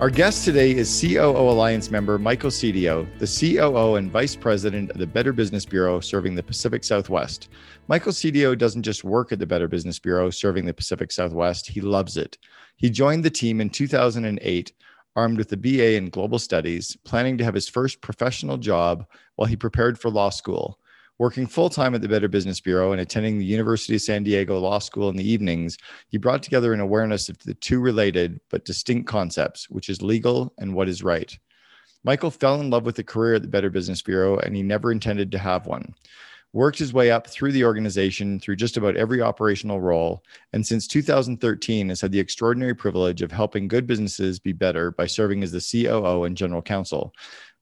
Our guest today is COO Alliance member Michael Cedio, the COO and Vice President of the Better Business Bureau serving the Pacific Southwest. Michael Cedio doesn't just work at the Better Business Bureau serving the Pacific Southwest, he loves it. He joined the team in 2008, armed with a BA in Global Studies, planning to have his first professional job while he prepared for law school. Working full time at the Better Business Bureau and attending the University of San Diego Law School in the evenings, he brought together an awareness of the two related but distinct concepts, which is legal and what is right. Michael fell in love with a career at the Better Business Bureau and he never intended to have one. Worked his way up through the organization through just about every operational role, and since 2013 has had the extraordinary privilege of helping good businesses be better by serving as the COO and general counsel.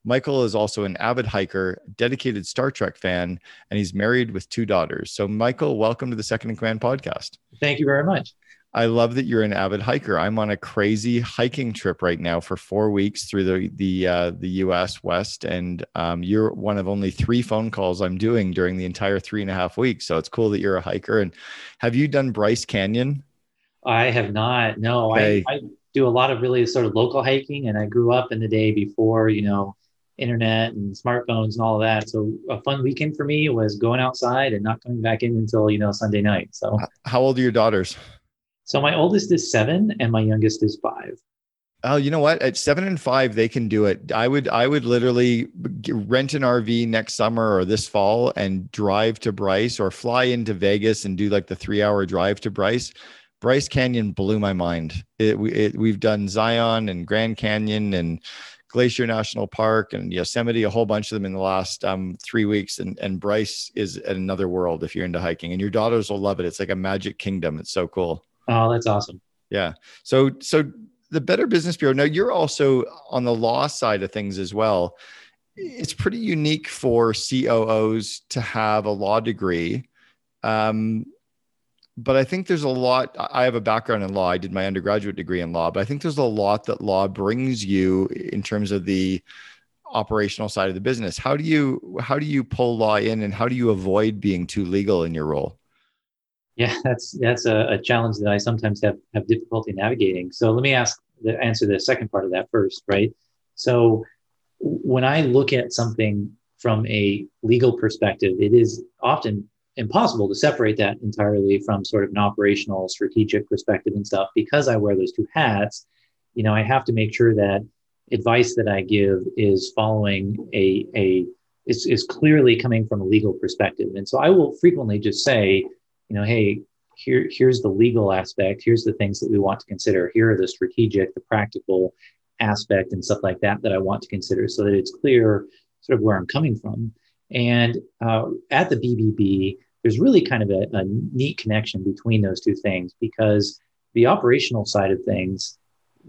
Michael is also an avid hiker, dedicated Star Trek fan, and he's married with two daughters. So, Michael, welcome to the Second in Command podcast. Thank you very much. I love that you're an avid hiker. I'm on a crazy hiking trip right now for four weeks through the the uh, the U.S. West, and um, you're one of only three phone calls I'm doing during the entire three and a half weeks. So it's cool that you're a hiker. And have you done Bryce Canyon? I have not. No, okay. I, I do a lot of really sort of local hiking, and I grew up in the day before you know internet and smartphones and all of that. So a fun weekend for me was going outside and not coming back in until, you know, Sunday night. So how old are your daughters? So my oldest is seven and my youngest is five. Oh, you know what? At seven and five, they can do it. I would, I would literally rent an RV next summer or this fall and drive to Bryce or fly into Vegas and do like the three hour drive to Bryce. Bryce Canyon blew my mind. It, it, we've done Zion and Grand Canyon and Glacier National Park and Yosemite, a whole bunch of them in the last um, three weeks. And, and Bryce is another world if you're into hiking, and your daughters will love it. It's like a magic kingdom. It's so cool. Oh, that's awesome. Yeah. So, so the Better Business Bureau. Now you're also on the law side of things as well. It's pretty unique for COOs to have a law degree. Um, but I think there's a lot. I have a background in law. I did my undergraduate degree in law, but I think there's a lot that law brings you in terms of the operational side of the business. How do you how do you pull law in, and how do you avoid being too legal in your role? Yeah, that's that's a, a challenge that I sometimes have have difficulty navigating. So let me ask the answer the second part of that first, right? So when I look at something from a legal perspective, it is often impossible to separate that entirely from sort of an operational strategic perspective and stuff. Because i wear those two hats you know i have to make sure that advice that i give is following a a is, is clearly coming from a legal perspective. And so i will frequently just say you know hey here here's the legal aspect. Here's the things that we want to consider. Here are the strategic the practical aspect and stuff like that that i want to consider so that it's clear sort of where i'm coming from. And uh, at the bbb there's really kind of a, a neat connection between those two things because the operational side of things,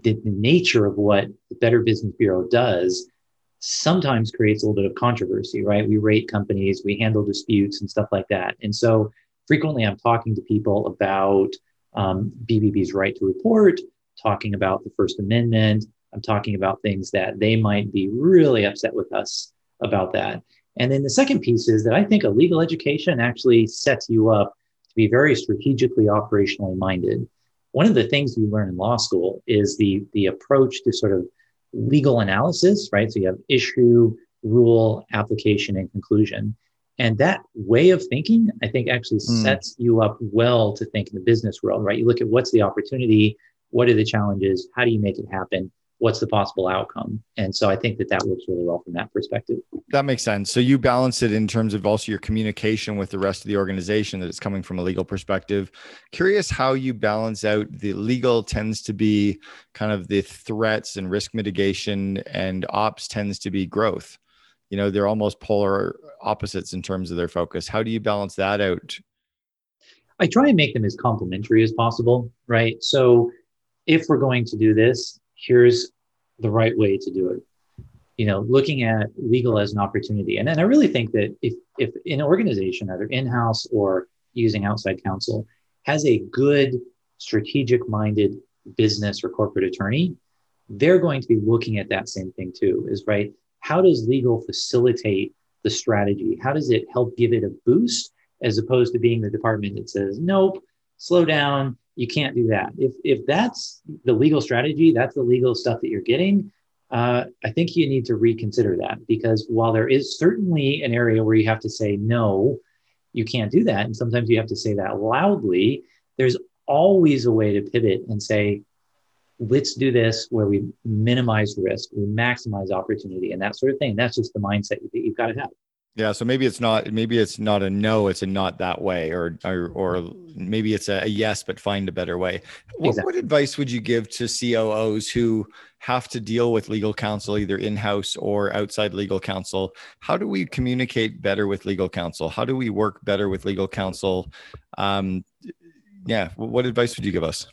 the, the nature of what the Better Business Bureau does sometimes creates a little bit of controversy, right? We rate companies, we handle disputes and stuff like that. And so frequently I'm talking to people about um, BBB's right to report, talking about the First Amendment. I'm talking about things that they might be really upset with us about that. And then the second piece is that I think a legal education actually sets you up to be very strategically operationally minded. One of the things you learn in law school is the, the approach to sort of legal analysis, right? So you have issue, rule, application, and conclusion. And that way of thinking, I think, actually mm. sets you up well to think in the business world, right? You look at what's the opportunity, what are the challenges, how do you make it happen? What's the possible outcome? And so i think that that works really well from that perspective. That makes sense. So you balance it in terms of also your communication with the rest of the organization that it's coming from a legal perspective. Curious how you balance out the legal tends to be kind of the threats and risk mitigation and ops tends to be growth. You know they're almost polar opposites in terms of their focus. How do you balance that out? I try and make them as complementary as possible right? So if we're going to do this here's the right way to do it. you know, looking at legal as an opportunity. And then I really think that if if an organization, either in-house or using outside counsel, has a good strategic-minded business or corporate attorney, they're going to be looking at that same thing too. Is right. How does legal facilitate the strategy? How does it help give it a boost as opposed to being the department that says, nope, slow down, you can't do that. If if that's the legal strategy, that's the legal stuff that you're getting. Uh, I think you need to reconsider that because while there is certainly an area where you have to say no, you can't do that, and sometimes you have to say that loudly. There's always a way to pivot and say, let's do this where we minimize risk, we maximize opportunity, and that sort of thing. That's just the mindset that you've got to have. Yeah, so maybe it's not maybe it's not a no, it's a not that way, or or, or maybe it's a, a, yes, but find a better way. What, exactly. what advice would you give to COOs who have to deal with legal counsel, either in house or outside legal counsel? How do we communicate better with legal counsel? How do we work better with legal counsel? Um, yeah, what advice would you give us?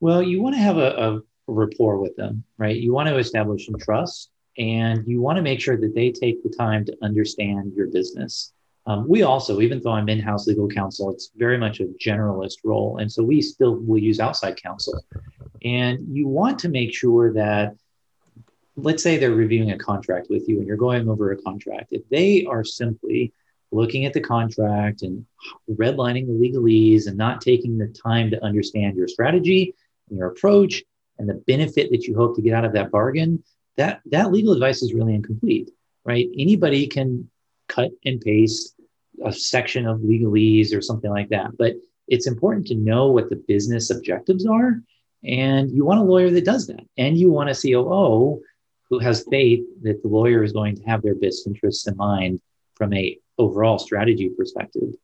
Well, you want to have a, a rapport with them, right? You want to establish some trust and you want to make sure that they take the time to understand your business. Um, we also, even though I'm in house legal counsel, it's very much a generalist role. And so we still will use outside counsel. And you want to make sure that, let's say they're reviewing a contract with you and you're going over a contract. If they are simply looking at the contract and redlining the legalese and not taking the time to understand your strategy and your approach and the benefit that you hope to get out of that bargain, that that legal advice is really incomplete, right? Anybody can cut and paste a section of legalese or something like that, but it's important to know what the business objectives are, and you want a lawyer that does that, and you want a COO who has faith that the lawyer is going to have their best interests in mind from a overall strategy perspective.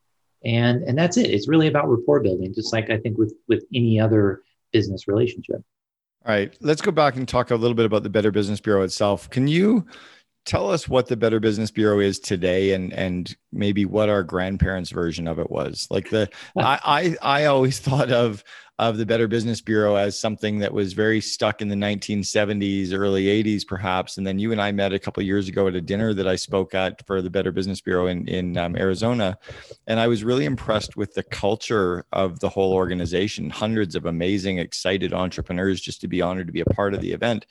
And and that's it. It's really about rapport building just like i think with with any other business relationship all right, let's go back and talk a little bit about the Better Business Bureau itself. Can you tell us what the Better Business Bureau is today and and maybe what our grandparents' version of it was? Like the I I, I always thought of of the Better Business Bureau as something that was very stuck in the 1970s, early 80s, perhaps. And then you and I met a couple years ago at a dinner that I spoke at for the Better Business Bureau in in um, Arizona, and I was really impressed with the culture of the whole organization. Hundreds of amazing, excited entrepreneurs just to be honored to be a part of the event.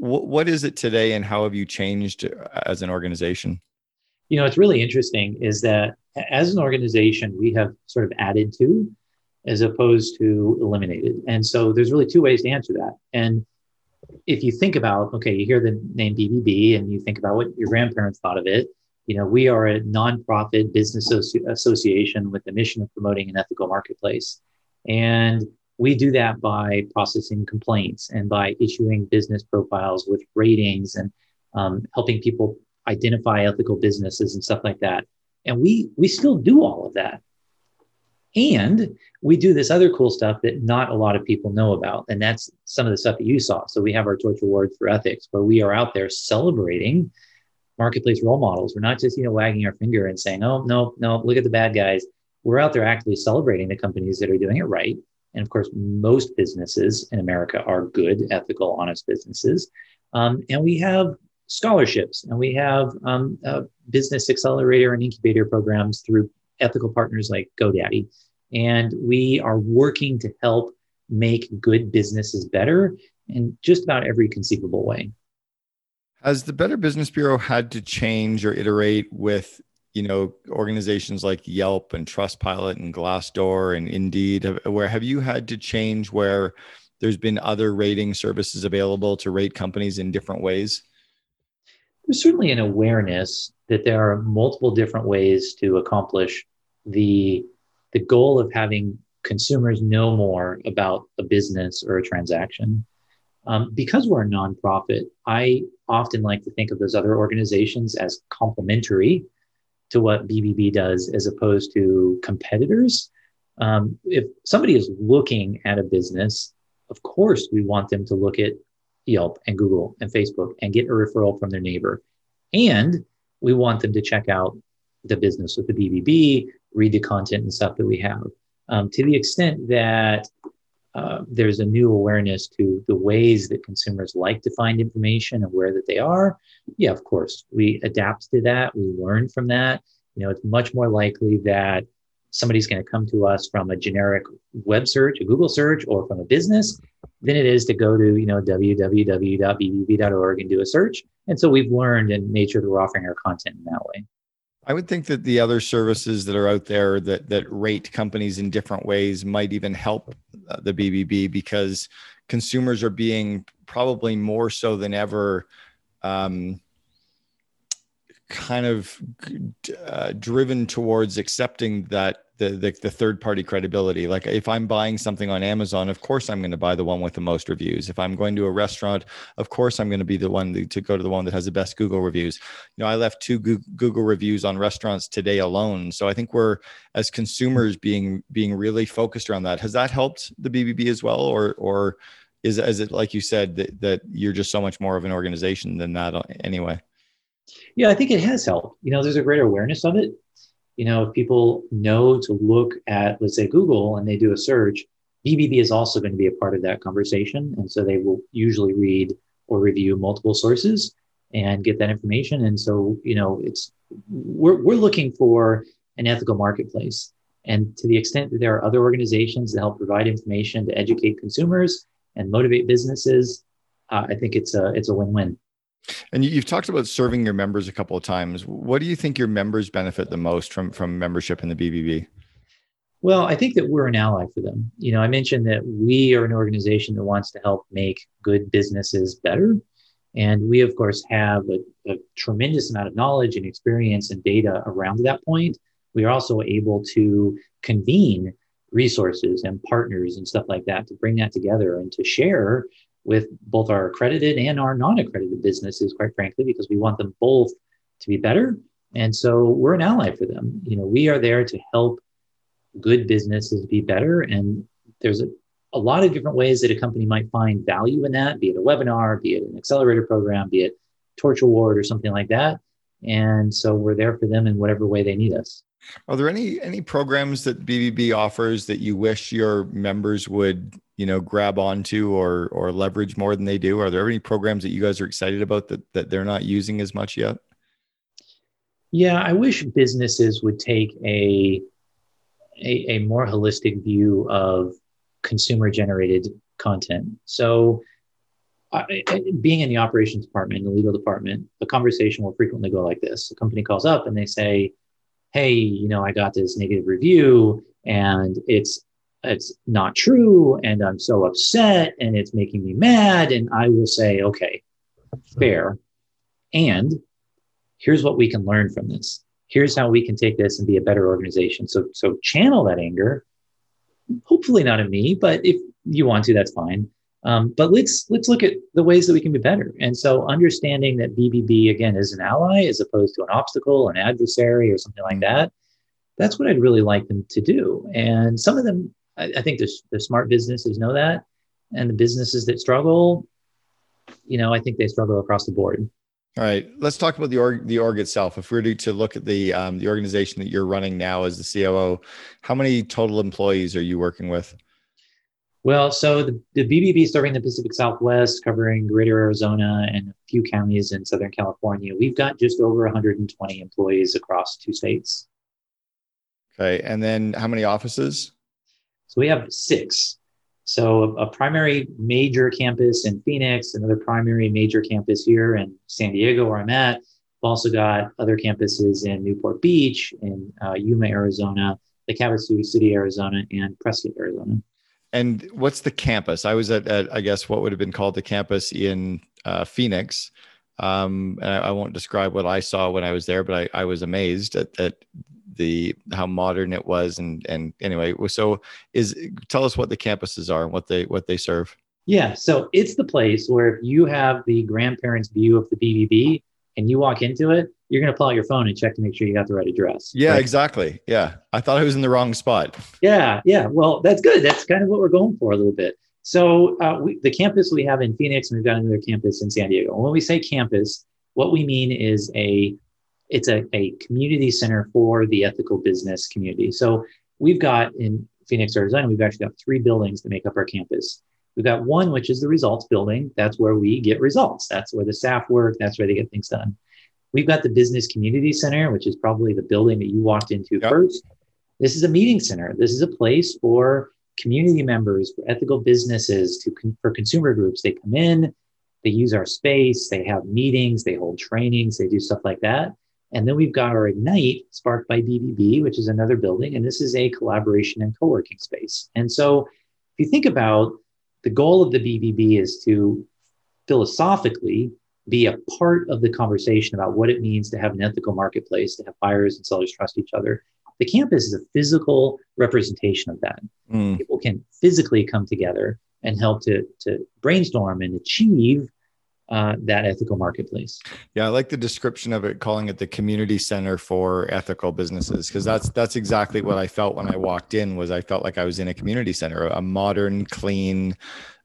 W- what is it today, and how have you changed uh, as an organization? You know, it's really interesting is that as an organization, we have sort of added to as opposed to eliminated. And so there's really two ways to answer that. And if you think about, okay, you hear the name BBB and you think about what your grandparents thought of it, you know, we are a nonprofit business association with the mission of promoting an ethical marketplace. And we do that by processing complaints and by issuing business profiles with ratings and um, helping people identify ethical businesses and stuff like that. And we we still do all of that. And we do this other cool stuff that not a lot of people know about. And that's some of the stuff that you saw. So we have our Torch Award for Ethics, where we are out there celebrating marketplace role models. We're not just, you know, wagging our finger and saying, oh, no, no, look at the bad guys. We're out there actively celebrating the companies that are doing it right. And of course, most businesses in America are good, ethical, honest businesses. Um, and we have scholarships and we have um, uh, business accelerator and incubator programs through ethical partners like GoDaddy. And we are working to help make good businesses better in just about every conceivable way. Has the Better Business Bureau had to change or iterate with you know organizations like Yelp and Trustpilot and Glassdoor and Indeed? Where have you had to change where there's been other rating services available to rate companies in different ways? There's certainly an awareness that there are multiple different ways to accomplish the the goal of having consumers know more about a business or a transaction. Um, because we're a nonprofit, I often like to think of those other organizations as complementary to what BBB does as opposed to competitors. Um, if somebody is looking at a business, of course, we want them to look at Yelp and Google and Facebook and get a referral from their neighbor. And we want them to check out the business with the BBB, read the content and stuff that we have. Um, to the extent that uh, there's a new awareness to the ways that consumers like to find information and where that they are. Yeah, of course, we adapt to that. We learn from that. You know, it's much more likely that somebody's going to come to us from a generic web search, a Google search, or from a business than it is to go to you know www.bbb.org and do a search. And so we've learned and made sure that we're offering our content in that way. I would think that the other services that are out there that that rate companies in different ways might even help uh, the BBB because consumers are being probably more so than ever um, kind of uh, driven towards accepting that the, the, the third party credibility. Like if I'm buying something on Amazon, of course I'm going to buy the one with the most reviews. If I'm going to a restaurant, of course I'm going to be the one to, to go to the one that has the best Google reviews. You know, I left two Google reviews on restaurants today alone. So I think we're as consumers being being really focused around that. Has that helped the BBB as well, or or is is it like you said that that you're just so much more of an organization than that uh, anyway? Yeah, I think it has helped. You know, there's a greater awareness of it you know, if people know to look at, let's say, Google and they do a search, BBB is also going to be a part of that conversation. And so they will usually read or review multiple sources and get that information. And so, you know, it's we're, we're looking for an ethical marketplace. And to the extent that there are other organizations that help provide information to educate consumers and motivate businesses, uh, I think it's a it's a win-win. And you've talked about serving your members a couple of times. What do you think your members benefit the most from from membership in the BBB? Well, I think that we're an ally for them. You know, I mentioned that we are an organization that wants to help make good businesses better. And we, of course, have a, a tremendous amount of knowledge and experience and data around that point. We are also able to convene resources and partners and stuff like that to bring that together and to share with both our accredited and our non-accredited businesses, quite frankly, because we want them both to be better. And so we're an ally for them. You know, we are there to help good businesses be better. And there's a, a lot of different ways that a company might find value in that, be it a webinar, be it an accelerator program, be it Torch Award or something like that. And so we're there for them in whatever way they need us. Are there any any programs that BBB offers that you wish your members would you know grab onto or or leverage more than they do? Are there any programs that you guys are excited about that that they're not using as much yet? Yeah, I wish businesses would take a a, a more holistic view of consumer generated content. So I, being in the operations department, the legal department, the conversation will frequently go like this. A company calls up and they say, hey, you know, I got this negative review and it's it's not true and I'm so upset and it's making me mad and I will say, okay, fair. And here's what we can learn from this. Here's how we can take this and be a better organization. So so channel that anger. Hopefully not at me, but if you want to, that's fine. Um, but let's let's look at the ways that we can be better. And so understanding that BBB again is an ally as opposed to an obstacle, an adversary, or something like that. That's what I'd really like them to do. And some of them, I, I think the, the smart businesses know that, and the businesses that struggle, you know, I think they struggle across the board. All right, let's talk about the org, the org itself. If we were to look at the um, the organization that you're running now as the COO, how many total employees are you working with? Well, so the, the BBB serving the Pacific Southwest, covering greater Arizona and a few counties in Southern California. We've got just over 120 employees across two states. Okay. And then how many offices? So we have six. So a, a primary major campus in Phoenix, another primary major campus here in San Diego, where I'm at. We've also got other campuses in Newport Beach, in uh, Yuma, Arizona, the Havasu City, Arizona, and Prescott, Arizona. And what's the campus? I was at, at I guess what would have been called the campus in uh, Phoenix. Um, and I, I, won't describe what I saw when I was there, but I, I was amazed at, at the how modern it was. And and anyway, so is tell us what the campuses are and what they what they serve. Yeah, so it's the place where if you have the grandparents' view of the BBB and you walk into it, you're going to pull out your phone and check to make sure you got the right address. Yeah, right? exactly. Yeah. I thought I was in the wrong spot. Yeah. Yeah. Well, that's good. That's kind of what we're going for a little bit. So, uh, we, the campus we have in Phoenix, and we've got another campus in San Diego. And when we say campus, what we mean is a it's a, a community center for the ethical business community. So we've got in Phoenix, Arizona, we've actually got three buildings that make up our campus. We've got one, which is the results building. That's where we get results. That's where the staff work. That's where they get things done. We've got the business community center, which is probably the building that you walked into yep. first. This is a meeting center. This is a place for community members, for ethical businesses, to for consumer groups. They come in, they use our space, they have meetings, they hold trainings, they do stuff like that. And then we've got our Ignite, sparked by BBB, which is another building. And this is a collaboration and co working space. And so if you think about the goal of the BBB is to philosophically be a part of the conversation about what it means to have an ethical marketplace, to have buyers and sellers trust each other. The campus is a physical representation of that. Mm. People can physically come together and help to, to brainstorm and achieve uh, that ethical marketplace. Yeah, I like the description of it, calling it the community center for ethical businesses, because that's that's exactly what I felt when I walked in. Was I felt like I was in a community center, a modern, clean,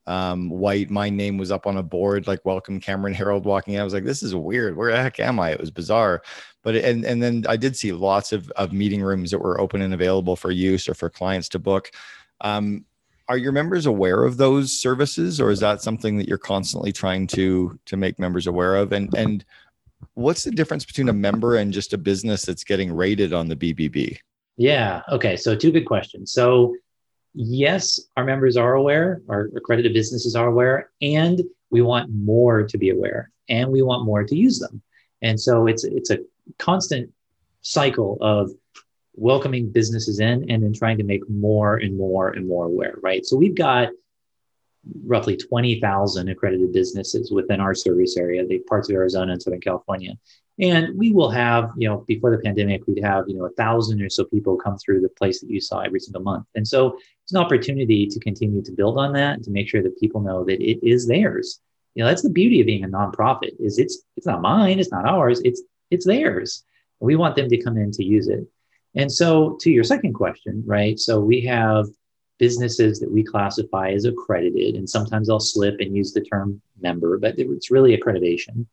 um, white. My name was up on a board, like "Welcome Cameron Herold" walking in. I was like, "This is weird. Where the heck am I?" It was bizarre, but and and then I did see lots of of meeting rooms that were open and available for use or for clients to book. Um, are your members aware of those services or is that something that you're constantly trying to to make members aware of and and what's the difference between a member and just a business that's getting rated on the bbb yeah okay so two good questions so yes our members are aware our accredited businesses are aware and we want more to be aware and we want more to use them and so it's it's a constant cycle of welcoming businesses in and then trying to make more and more and more aware, right? So we've got roughly 20,000 accredited businesses within our service area, the parts of Arizona and Southern California. And we will have, you know, before the pandemic, we'd have, you know, a thousand or so people come through the place that you saw every single month. And so it's an opportunity to continue to build on that and to make sure that people know that it is theirs. You know, that's the beauty of being a nonprofit is it's it's not mine, it's not ours, it's it's theirs. We want them to come in to use it. And so, to your second question, right? So, we have businesses that we classify as accredited, and sometimes I'll slip and use the term member, but it's really accreditation.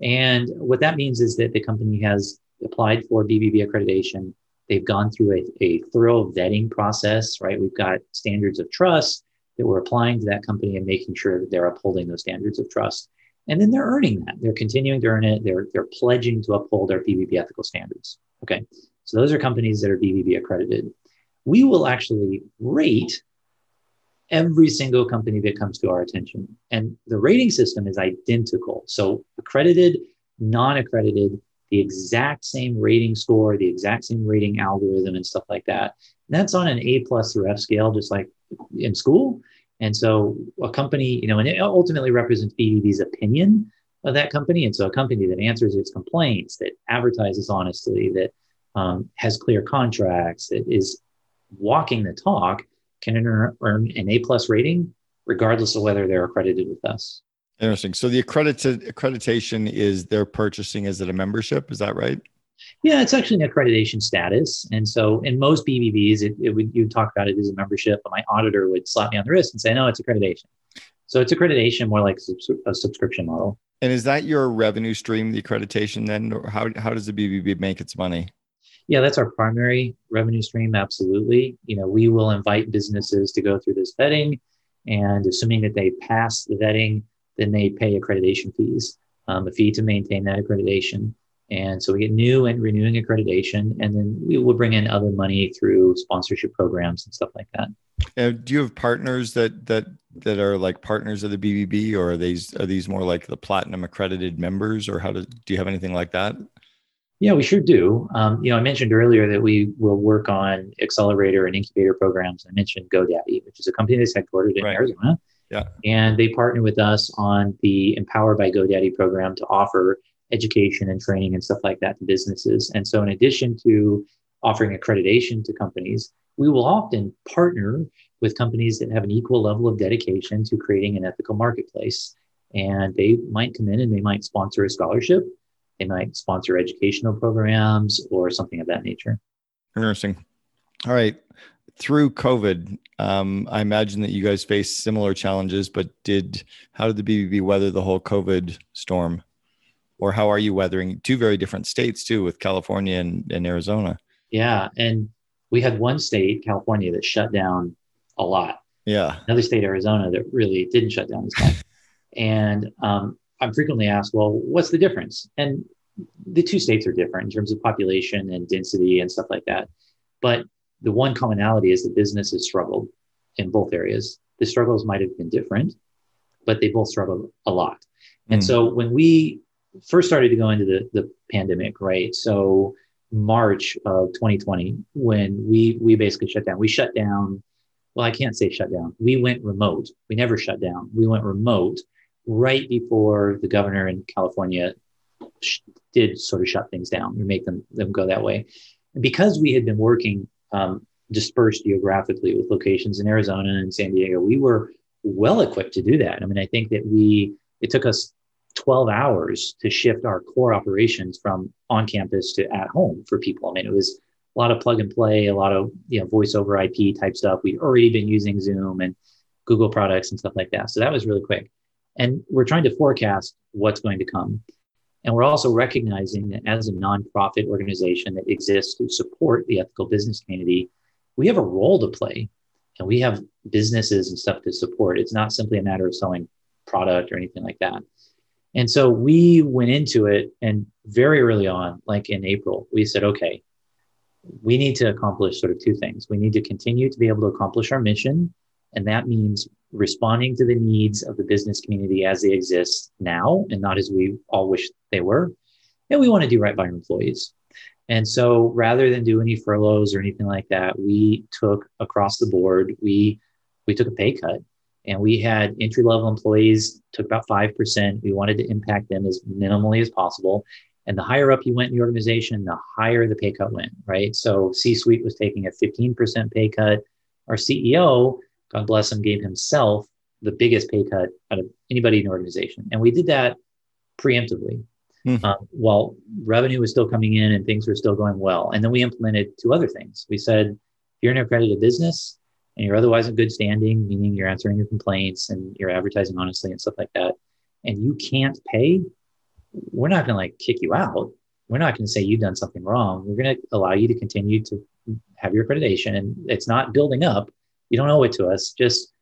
And what that means is that the company has applied for BBB accreditation. They've gone through a, a thorough vetting process, right? We've got standards of trust that we're applying to that company and making sure that they're upholding those standards of trust. And then they're earning that. They're continuing to earn it. They're, they're pledging to uphold our BBB ethical standards. Okay. So those are companies that are BBB accredited. We will actually rate every single company that comes to our attention. And the rating system is identical. So accredited, non accredited, the exact same rating score, the exact same rating algorithm, and stuff like that. And that's on an A plus through F scale, just like in school. And so a company, you know, and it ultimately represents BBB's opinion of that company. And so a company that answers its complaints, that advertises honestly, that um, has clear contracts, that is walking the talk, can earn an A plus rating, regardless of whether they're accredited with us. Interesting. So the accredited accreditation is they're purchasing. Is it a membership? Is that right? Yeah, it's actually an accreditation status. And so in most BBBs, it, it would you talk about it as a membership, but my auditor would slap me on the wrist and say, no, it's accreditation. So it's accreditation more like a subscription model. And is that your revenue stream, the accreditation then? Or how, how does the BBB make its money? Yeah, that's our primary revenue stream. Absolutely. You know, we will invite businesses to go through this vetting, and assuming that they pass the vetting, then they pay accreditation fees, um, a fee to maintain that accreditation. And so we get new and renewing accreditation, and then we will bring in other money through sponsorship programs and stuff like that. Uh, do you have partners that that that are like partners of the BBB, or are these are these more like the platinum accredited members, or how do do you have anything like that? Yeah, we sure do. Um, you know, I mentioned earlier that we will work on accelerator and incubator programs. I mentioned GoDaddy, which is a company that's headquartered in right. Arizona. Yeah. And they partner with us on the Empower by GoDaddy program to offer education and training and stuff like that to businesses. And so, in addition to offering accreditation to companies, we will often partner with companies that have an equal level of dedication to creating an ethical marketplace. And they might come in and they might sponsor a scholarship they might sponsor educational programs or something of that nature. Interesting. All right. Through COVID, um, I imagine that you guys faced similar challenges, but did how did the BBB weather the whole COVID storm? Or how are you weathering two very different states too, with California and, and Arizona? Yeah. And we had one state, California, that shut down a lot. Yeah. Another state, Arizona, that really didn't shut down as much. and um, I'm frequently asked, well, what's the difference? And the two states are different in terms of population and density and stuff like that. But the one commonality is that businesses struggled in both areas. The struggles might have been different, but they both struggled a lot. And Mm. so when we first started to go into the, the pandemic, right? So March of 2020, when we we basically shut down, we shut down. Well, I can't say shut down. We went remote. We never shut down. We went remote right before the governor in California sh- did sort of shut things down or make them them go that way. And because we had been working um, dispersed geographically with locations in Arizona and San Diego, we were well equipped to do that. I mean, I think that we it took us 12 hours to shift our core operations from on campus to at home for people. I mean, it was a lot of plug and play, a lot of you know voice over IP type stuff. We'd already been using Zoom and Google products and stuff like that. So that was really quick. And we're trying to forecast what's going to come. And we're also recognizing that as a nonprofit organization that exists to support the ethical business community, we have a role to play and we have businesses and stuff to support. It's not simply a matter of selling product or anything like that. And so we went into it and very early on, like in April, we said, okay, we need to accomplish sort of two things. We need to continue to be able to accomplish our mission. And that means responding to the needs of the business community as they exist now and not as we all wish they were. And we want to do right by our employees. And so rather than do any furloughs or anything like that, we took across the board, we we took a pay cut and we had entry level employees took about 5%. We wanted to impact them as minimally as possible. And the higher up you went in the organization, the higher the pay cut went, right? So C suite was taking a 15% pay cut. Our CEO, God bless him, gave himself the biggest pay cut out of anybody in the organization. And we did that preemptively Hmm. um, while revenue was still coming in and things were still going well. And then we implemented two other things. We said, if you're an accredited business and you're otherwise in good standing, meaning you're answering your complaints and you're advertising honestly and stuff like that, and you can't pay, we're not going to like kick you out. We're not going to say you've done something wrong. We're going to allow you to continue to have your accreditation. And it's not building up. You don't owe it to us. Just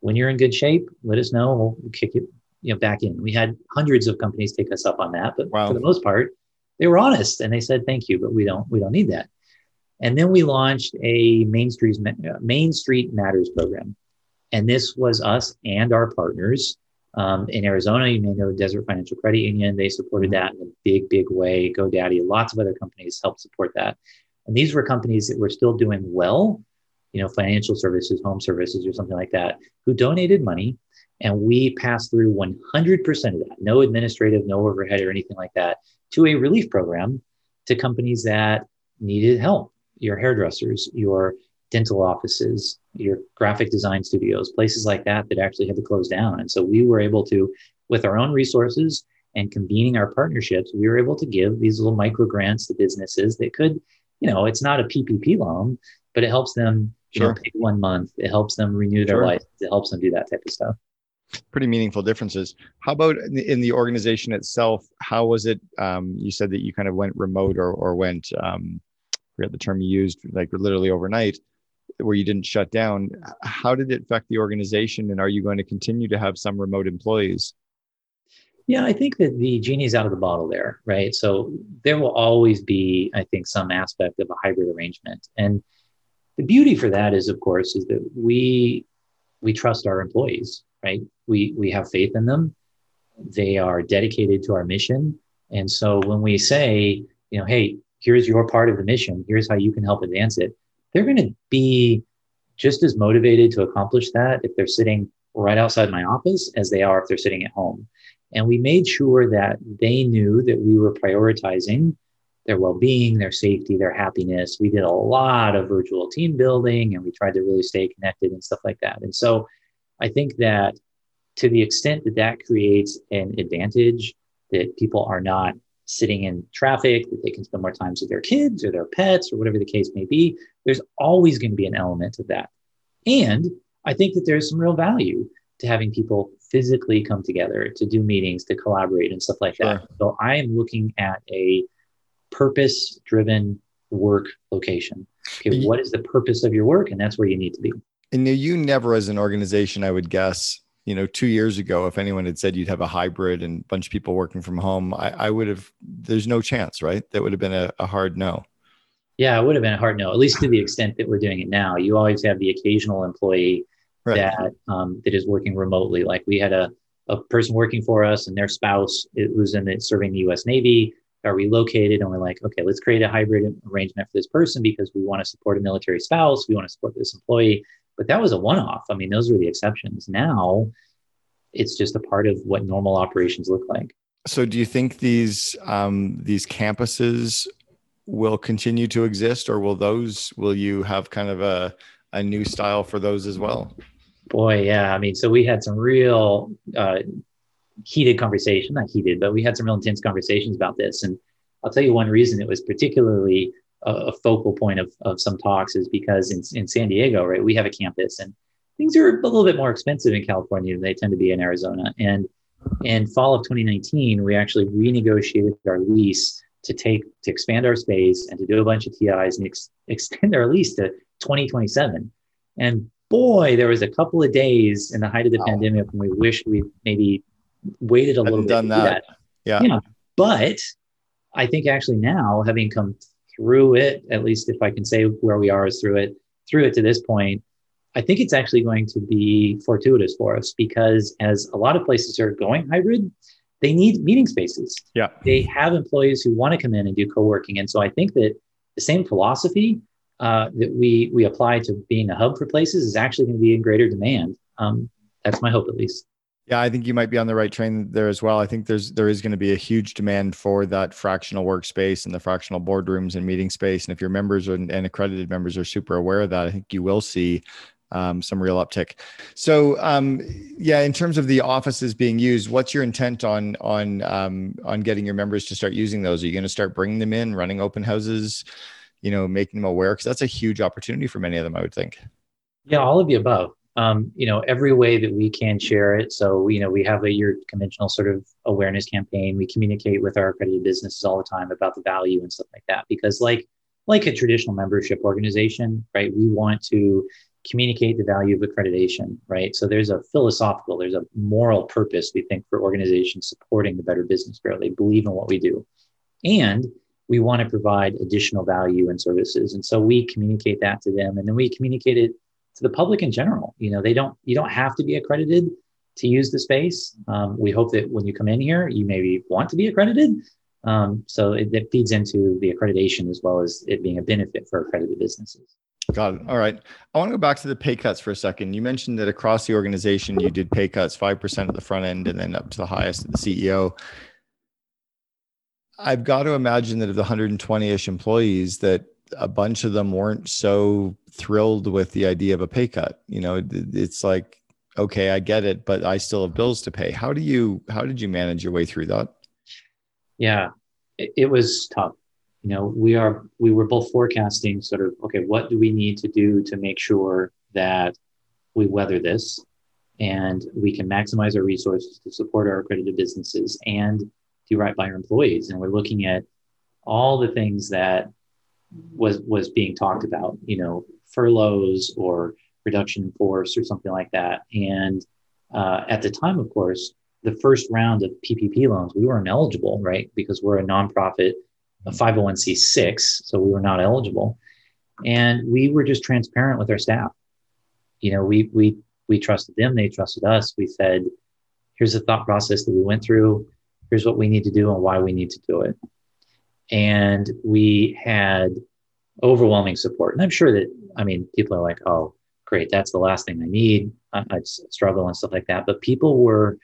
when you're in good shape, let us know. We'll kick you, you know, back in. We had hundreds of companies take us up on that, but Wow. for the most part, they were honest and they said thank you, but we don't we don't need that. And then we launched a Main Street Main Street Matters program, and this was us and our partners um, in Arizona. You may know Desert Financial Credit Union; they supported that in a big, big way. GoDaddy, lots of other companies helped support that. And these were companies that were still doing well, you know, financial services, home services, or something like that, who donated money. And we passed through 100% of that, no administrative, no overhead or anything like that, to a relief program to companies that needed help your hairdressers, your dental offices, your graphic design studios, places like that that actually had to close down. And so we were able to, with our own resources and convening our partnerships, we were able to give these little micro grants to businesses that could, you know, it's not a PPP loan, but it helps them, Sure. one month. It helps them renew their Sure. license. It helps them do that type of stuff. pretty meaningful differences. How about in the, in the organization itself? How was it? Um, you said that you kind of went remote or or went um, I forget the term you used, like literally overnight, where you didn't shut down. How did it affect the organization, and are you going to continue to have some remote employees? Yeah, I think that the genie's out of the bottle there, right? So there will always be, I think, some aspect of a hybrid arrangement. And the beauty for that is, of course, is that we we trust our employees, right? We we have faith in them. They are dedicated to our mission. And so when we say, you know, hey, here's your part of the mission, here's how you can help advance it, they're going to be just as motivated to accomplish that if they're sitting right outside my office as they are if they're sitting at home. And we made sure that they knew that we were prioritizing their well being, their safety, their happiness. We did a lot of virtual team building and we tried to really stay connected and stuff like that. And so I think that to the extent that that creates an advantage, that people are not sitting in traffic, that they can spend more time with their kids or their pets or whatever the case may be, there's always going to be an element of that. And I think that there's some real value to having people physically come together to do meetings, to collaborate and stuff like that. So I am looking at a purpose driven work location. Okay, what is the purpose of your work? And that's where you need to be. And you never, as an organization, I would guess, you know, two years ago, if anyone had said you'd have a hybrid and a bunch of people working from home, I, I would have, there's no chance, right? That would have been a, a hard no. Yeah, it would have been a hard no, at least to the extent that we're doing it now. You always have the occasional employee right. that um, that is working remotely. Like we had a, a person working for us and their spouse who's in it serving the U.S. Navy are relocated, and we're like, okay, let's create a hybrid arrangement for this person because we want to support a military spouse, we want to support this employee. But that was a one-off. I mean, those were the exceptions. Now, it's just a part of what normal operations look like. So, do you think these um, these campuses will continue to exist, or will those will you have kind of a a new style for those as well? Boy, yeah. I mean, so we had some real uh, heated conversation, not heated, but we had some real intense conversations about this. And I'll tell you one reason it was particularly a, a focal point of, of some talks is because in, in San Diego, right, we have a campus and things are a little bit more expensive in California than they tend to be in Arizona. And in fall of 2019, we actually renegotiated our lease to take to expand our space and to do a bunch of TIs and ex- extend our lease to 2027. And boy, there was a couple of days in the height of the wow. pandemic when we wished we maybe waited a little bit. Done that. that. Yeah. Yeah. But I think actually now, having come through it, at least if I can say where we are is through it, through it to this point, I think it's actually going to be fortuitous for us because as a lot of places are going hybrid, they need meeting spaces. Yeah. They have employees who want to come in and do co-working. And so I think that the same philosophy uh, that we we apply to being a hub for places is actually going to be in greater demand. Um, that's my hope, at least. Yeah, I think you might be on the right train there as well. I think there's there is going to be a huge demand for that fractional workspace and the fractional boardrooms and meeting space. And if your members and, and accredited members are super aware of that, I think you will see um, some real uptick. So, um, yeah, in terms of the offices being used, what's your intent on on um, on getting your members to start using those? Are you going to start bringing them in, running open houses? you know, making them aware? Because that's a huge opportunity for many of them, I would think. Yeah, all of the above. Um, you know, every way that we can share it. So, you know, we have a your conventional sort of awareness campaign. We communicate with our accredited businesses all the time about the value and stuff like that. Because like like a traditional membership organization, right? We want to communicate the value of accreditation, right? So there's a philosophical, there's a moral purpose, we think, for organizations supporting the Better Business Bureau. They believe in what we do. And we want to provide additional value and services and so we communicate that to them and then we communicate it to the public in general you know they don't you don't have to be accredited to use the space um, we hope that when you come in here you maybe want to be accredited um, so it, it feeds into the accreditation as well as it being a benefit for accredited businesses Got it. All right. I want to go back to the pay cuts for a second. You mentioned that across the organization, you did pay cuts 5% at the front end and then up to the highest at the CEO. I've got to imagine that of the 120-ish employees, that a bunch of them weren't so thrilled with the idea of a pay cut. You know, it's like, okay, I get it, but I still have bills to pay. How do you? How did you manage your way through that? Yeah, it, it was tough. You know, we are we were both forecasting sort of okay, what do we need to do to make sure that we weather this and we can maximize our resources to support our accredited businesses and do right by our employees. And we're looking at all the things that was was being talked about, you know, furloughs or reduction in force or something like that. And uh, at the time, of course, the first round of PPP loans, we weren't eligible, right? Because we're a nonprofit, a 501c6, so we were not eligible. And we were just transparent with our staff. You know, we we we trusted them, they trusted us. We said, here's the thought process that we went through here's what we need to do and why we need to do it. And we had overwhelming support. And I'm sure that, I mean, people are like, oh, great, that's the last thing I need. I, I struggle and stuff like that. But people were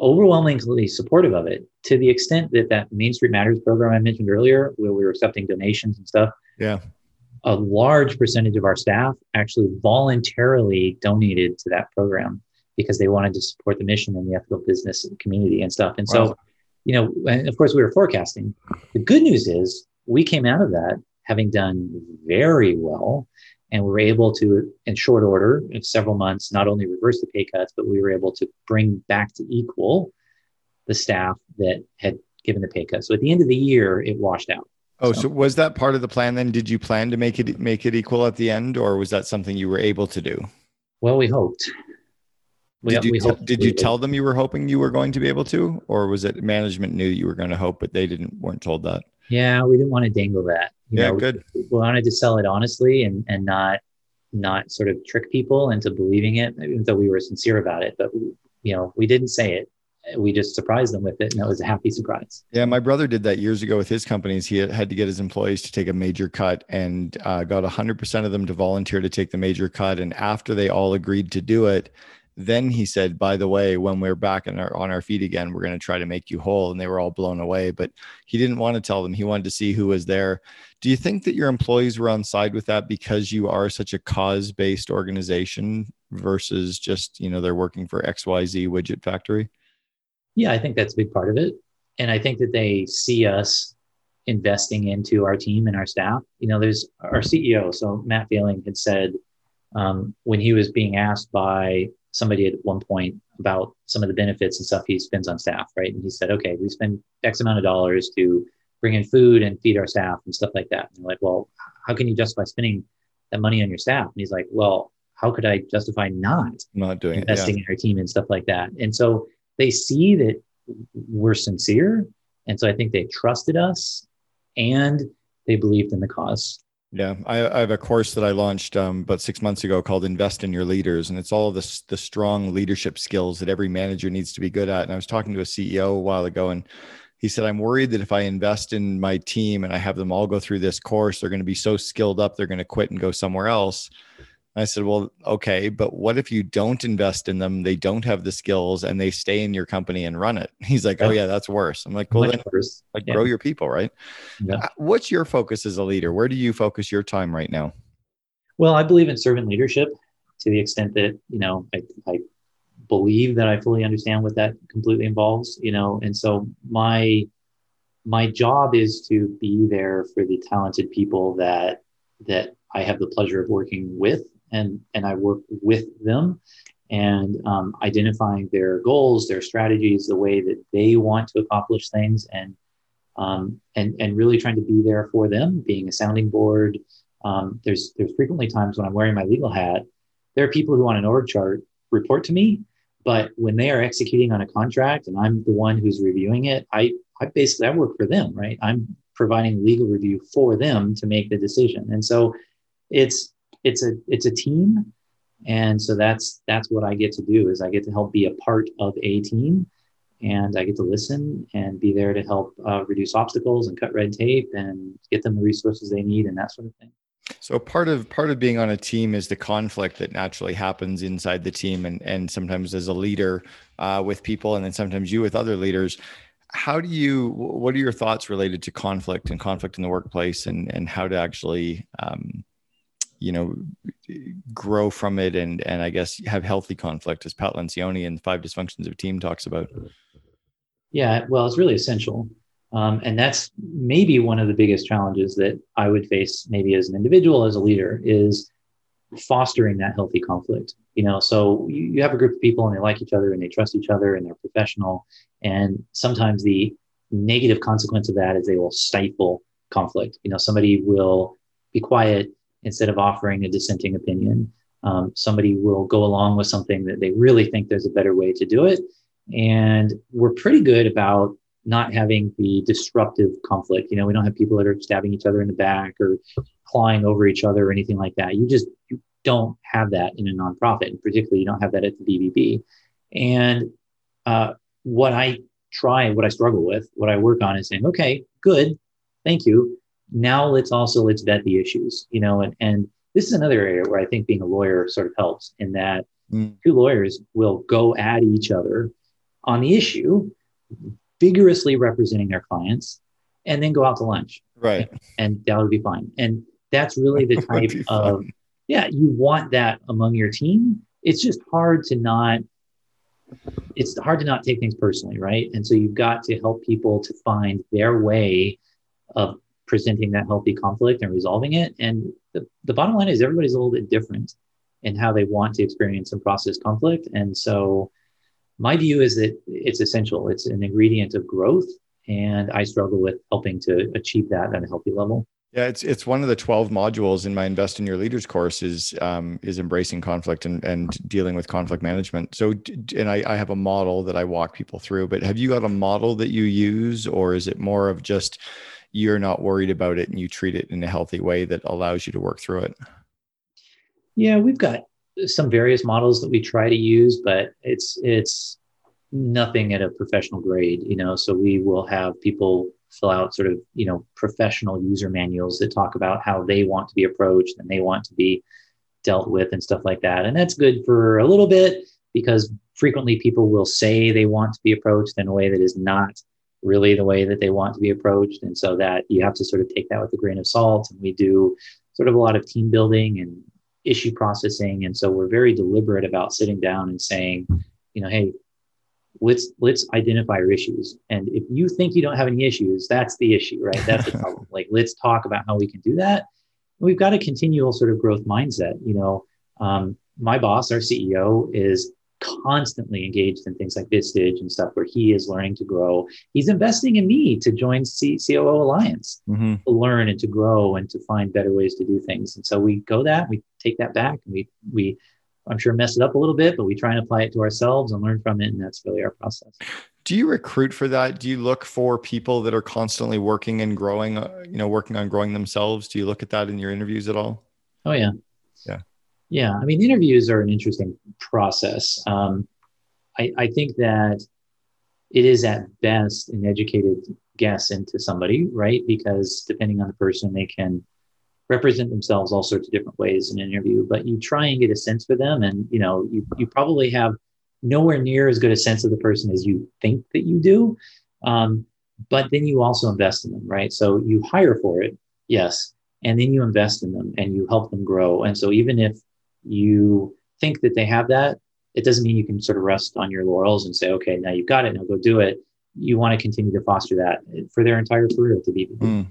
overwhelmingly supportive of it to the extent that that Main Street Matters program I mentioned earlier, where we were accepting donations and stuff. Yeah. A large percentage of our staff actually voluntarily donated to that program because they wanted to support the mission and the ethical business community and stuff. And wow. so, you know, and of course, we were forecasting. The good news is we came out of that having done very well. And we were able to, in short order, in several months, not only reverse the pay cuts, but we were able to bring back to equal the staff that had given the pay cut. So at the end of the year, it washed out. Oh, so, so was that part of the plan then? Did you plan to make it make it equal at the end, or was that something you were able to do? Well, we hoped. We, did you, we did you tell them you were hoping you were going to be able to, or was it management knew you were going to hope, but they didn't weren't told that? Yeah, we didn't want to dangle that. You yeah, know, good. We, we wanted to sell it honestly and and not not sort of trick people into believing it, even though we were sincere about it. But you know, we didn't say it. We just surprised them with it, and it was a happy surprise. Yeah, my brother did that years ago with his companies. He had to get his employees to take a major cut, and uh, got 100% of them to volunteer to take the major cut. And after they all agreed to do it, then he said, by the way, when we're back our, on our feet again, we're going to try to make you whole. And they were all blown away, but he didn't want to tell them. He wanted to see who was there. Do you think that your employees were on side with that because you are such a cause based organization versus just, you know, they're working for XYZ widget factory? Yeah, I think that's a big part of it. And I think that they see us investing into our team and our staff. You know, there's our CEO. So Matt Fehling had said um, when he was being asked by somebody at one point about some of the benefits and stuff he spends on staff, right? And he said, okay, we spend X amount of dollars to bring in food and feed our staff and stuff like that. And like, well, how can you justify spending that money on your staff? And he's like, well, how could I justify not not doing investing it, yeah. in our team and stuff like that? And so they see that we're sincere, and so I think they trusted us and they believed in the cause. Yeah, I, I, have a course that I launched um, about six months ago called "Invest in Your Leaders," and it's all the the strong leadership skills that every manager needs to be good at. And I was talking to a CEO a while ago, and he said, "I'm worried that if I invest in my team and I have them all go through this course, they're going to be so skilled up, they're going to quit and go somewhere else." I said, well, okay, but what if you don't invest in them? They don't have the skills and they stay in your company and run it. He's like, oh yeah, that's worse. I'm like, well, Much then worse. like yeah. grow your people, right? Yeah. Uh, what's your focus as a leader? Where do you focus your time right now? Well, I believe in servant leadership to the extent that, you know, I, I believe that I fully understand what that completely involves, you know, and so my, my job is to be there for the talented people that, that I have the pleasure of working with and and I work with them and um, identifying their goals, their strategies, the way that they want to accomplish things, and um, and and really trying to be there for them, being a sounding board. Um, there's there's frequently times when I'm wearing my legal hat. There are people who on an org chart report to me, but when they are executing on a contract and I'm the one who's reviewing it, I I basically I work for them, right? I'm providing legal review for them to make the decision, and so it's it's a it's a team. And so that's that's what i get to do is i get to help be a part of a team and i get to listen and be there to help uh, reduce obstacles and cut red tape and get them the resources they need and that sort of thing. So part of part of being on a team is the conflict that naturally happens inside the team and and sometimes as a leader uh, with people and then sometimes you with other leaders. How do you what are your thoughts related to conflict and conflict in the workplace and and how to actually um, you know grow from it and and i guess have healthy conflict as pat lencioni in five dysfunctions of team talks about. Yeah well it's really essential. Um, and that's maybe one of the biggest challenges that i would face maybe as an individual as a leader is fostering that healthy conflict you know? So you, you have a group of people and they like each other and they trust each other and they're professional. And sometimes the negative consequence of that is they will stifle conflict. You know somebody will be quiet instead of offering a dissenting opinion. Um, somebody will go along with something that they really think there's a better way to do it. And we're pretty good about not having the disruptive conflict. You know, we don't have people that are stabbing each other in the back or clawing over each other or anything like that. You just you don't have that in a nonprofit, and particularly you don't have that at the BBB. And uh, what I try, what I struggle with, what I work on is saying, okay, good, thank you now let's also let's vet the issues you know and and this is another area where i think being a lawyer sort of helps in that mm. two lawyers will go at each other on the issue vigorously representing their clients and then go out to lunch. Right. And that would be fine. And that's really the type of yeah you want that among your team. It's just hard to not it's hard to not take things personally right? And so you've got to help people to find their way of presenting that healthy conflict and resolving it. And the, the bottom line is everybody's a little bit different in how they want to experience and process conflict. And so my view is that it's essential. It's an ingredient of growth and I struggle with helping to achieve that at a healthy level. Yeah, it's it's one of the twelve modules in my Invest in Your Leaders course is um, is embracing conflict and and dealing with conflict management. So, and I, I have a model that I walk people through. But have you got a model that you use, or is it more of just you're not worried about it and you treat it in a healthy way that allows you to work through it? Yeah, we've got some various models that we try to use, but it's it's nothing at a professional grade. You know, so we will have people fill out sort of you know professional user manuals that talk about how they want to be approached and they want to be dealt with and stuff like that and that's good for a little bit because frequently people will say they want to be approached in a way that is not really the way that they want to be approached. And so that you have to sort of take that with a grain of salt. And we do sort of a lot of team building and issue processing. And so we're very deliberate about sitting down and saying you know hey let's let's identify our issues. And if you think you don't have any issues that's the issue right? That's the problem. Like let's talk about how we can do that. We've got a continual sort of growth mindset. You know um, my boss our ceo is constantly engaged in things like Vistage and stuff where he is learning to grow he's investing in me to join C- coo alliance mm-hmm. to learn and to grow and to find better ways to do things and so we go that we take that back and we we I'm sure mess it up a little bit, but we try and apply it to ourselves and learn from it. And that's really our process. Do you recruit for that? Do you look for people that are constantly working and growing, uh, you know, working on growing themselves? Do you look at that in your interviews at all? Oh, yeah. Yeah. I mean, interviews are an interesting process. Um, I, I think that it is at best an educated guess into somebody, right? Because depending on the person, they can represent themselves all sorts of different ways in an interview, but you try and get a sense for them. And, you know, you, you probably have nowhere near as good a sense of the person as you think that you do. Um, but then you also invest in them, right? So you hire for it, yes, and then you invest in them and you help them grow. And so even if you think that they have that, it doesn't mean you can sort of rest on your laurels and say, okay, now you've got it, now go do it. You want to continue to foster that for their entire career to be. Mm.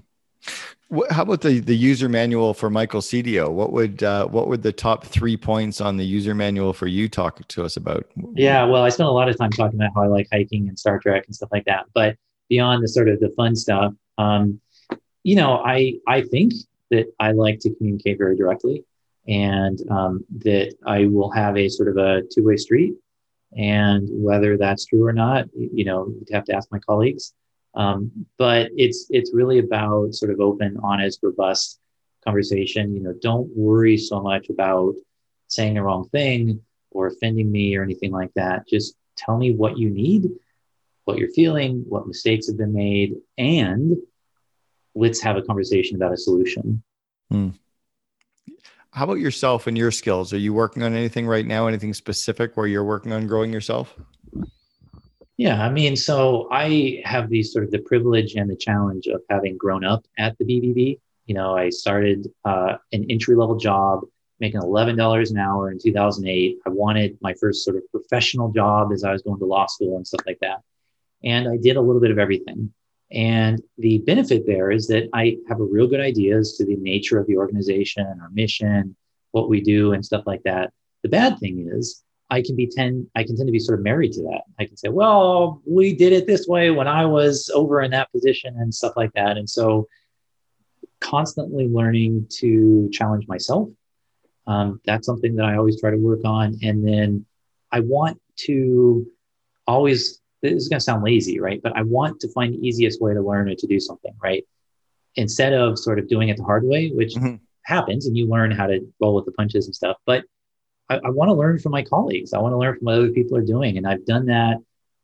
What, how about the the user manual for Michael Cedio? What would uh, what would the top three points on the user manual for you talk to us about? Yeah, well, I spent a lot of time talking about how I like hiking and Star Trek and stuff like that. But beyond the sort of the fun stuff, um, you know, I I think that I like to communicate very directly, and um, that I will have a sort of a two way street. And whether that's true or not, you know, you'd have to ask my colleagues. Um, but it's it's really about sort of open, honest, robust conversation. You know, don't worry so much about saying the wrong thing or offending me or anything like that. Just tell me what you need, what you're feeling, what mistakes have been made, and let's have a conversation about a solution. Hmm. How about yourself and your skills? Are you working on anything right now? Anything specific where you're working on growing yourself? Yeah, I mean, so I have the sort of the privilege and the challenge of having grown up at the BBB. You know, I started uh, an entry level job making $11 an hour in 2008. I wanted my first sort of professional job as I was going to law school and stuff like that. And I did a little bit of everything. And the benefit there is that I have a real good idea as to the nature of the organization, our mission, what we do, and stuff like that. The bad thing is I can be tend I can tend to be sort of married to that. I can say, well, we did it this way when I was over in that position and stuff like that. And so constantly learning to challenge myself. Um, that's something that I always try to work on. And then I want to always this is going to sound lazy, right? But I want to find the easiest way to learn or to do something, right? Instead of sort of doing it the hard way, which mm-hmm. happens and you learn how to roll with the punches and stuff. But I, I want to learn from my colleagues. I want to learn from what other people are doing. And I've done that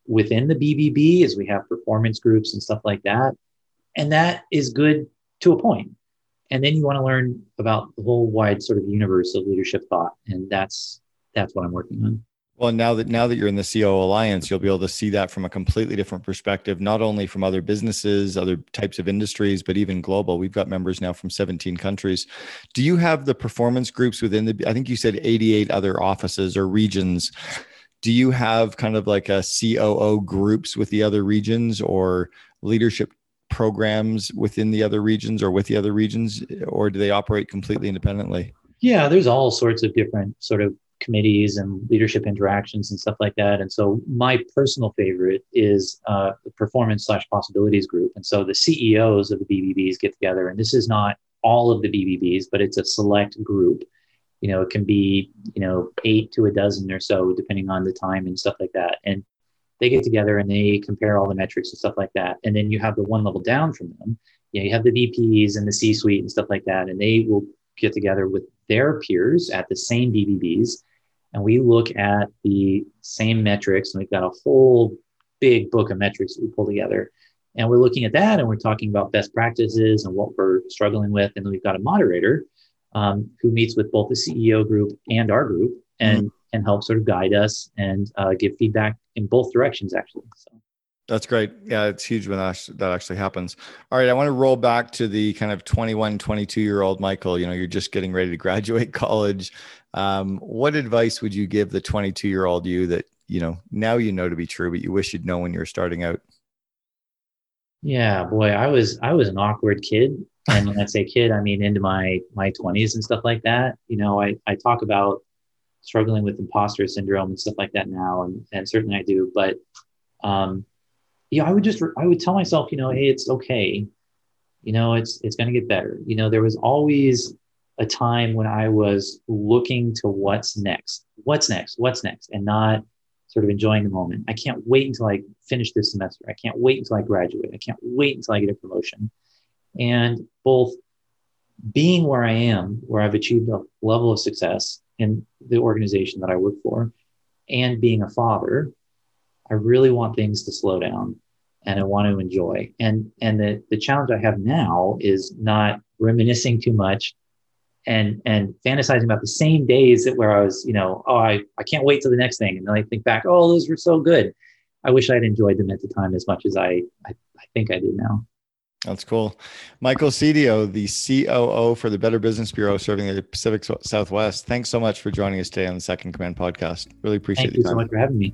within the BBB as we have performance groups and stuff like that. And that is good to a point. And then you want to learn about the whole wide sort of universe of leadership thought. And that's that's what I'm working on. Well, now that now that you're in the COO Alliance, you'll be able to see that from a completely different perspective, not only from other businesses, other types of industries, but even global. We've got members now from 17 countries. Do you have the performance groups within the I think you said 88 other offices or regions. Do you have kind of like a COO groups with the other regions or leadership programs within the other regions or with the other regions or do they operate completely independently? Yeah, there's all sorts of different sort of committees and leadership interactions and stuff like that. And so my personal favorite is uh, the performance slash possibilities group. And so the CEOs of the BBBs get together, and this is not all of the BBBs, but it's a select group. You know, it can be you know eight to a dozen or so, depending on the time and stuff like that. And they get together and they compare all the metrics and stuff like that. And then you have the one level down from them. You know, you have the VPs and the C-suite and stuff like that, and they will get together with their peers at the same BBBs, and we look at the same metrics. And we've got a whole big book of metrics that we pull together, and we're looking at that, and we're talking about best practices and what we're struggling with. And then we've got a moderator um, who meets with both the CEO group and our group, and mm-hmm. can help sort of guide us and uh, give feedback in both directions, actually. So. That's great. Yeah, it's huge when that, that actually happens. All right, I want to roll back to the kind of 21, 22 year old Michael. You know, you're just getting ready to graduate college. Um, what advice would you give the 22 year old you that, you know, now you know to be true, but you wish you'd know when you were starting out? Yeah, boy, I was I was an awkward kid, and when I say kid, I mean into my my 20s and stuff like that. You know, I I talk about struggling with imposter syndrome and stuff like that now, and and certainly I do, but um, know, I would just I would tell myself, you know, hey, it's okay. You know, it's it's going to get better. You know, there was always a time when I was looking to what's next, what's next, what's next, and not sort of enjoying the moment. I can't wait until I finish this semester. I can't wait until I graduate. I can't wait until I get a promotion. And both being where I am, where I've achieved a level of success in the organization that I work for, and being a father, I really want things to slow down and I want to enjoy. And and the the challenge I have now is not reminiscing too much and and fantasizing about the same days that where I was, you know, oh, I, I can't wait till the next thing. And then I think back, oh, those were so good. I wish I'd enjoyed them at the time as much as I I, I think I do now. That's cool. Michael Cedio, the COO for the Better Business Bureau serving the Pacific Southwest. Thanks so much for joining us today on the Second Command podcast. Really appreciate Thank you so much for having me.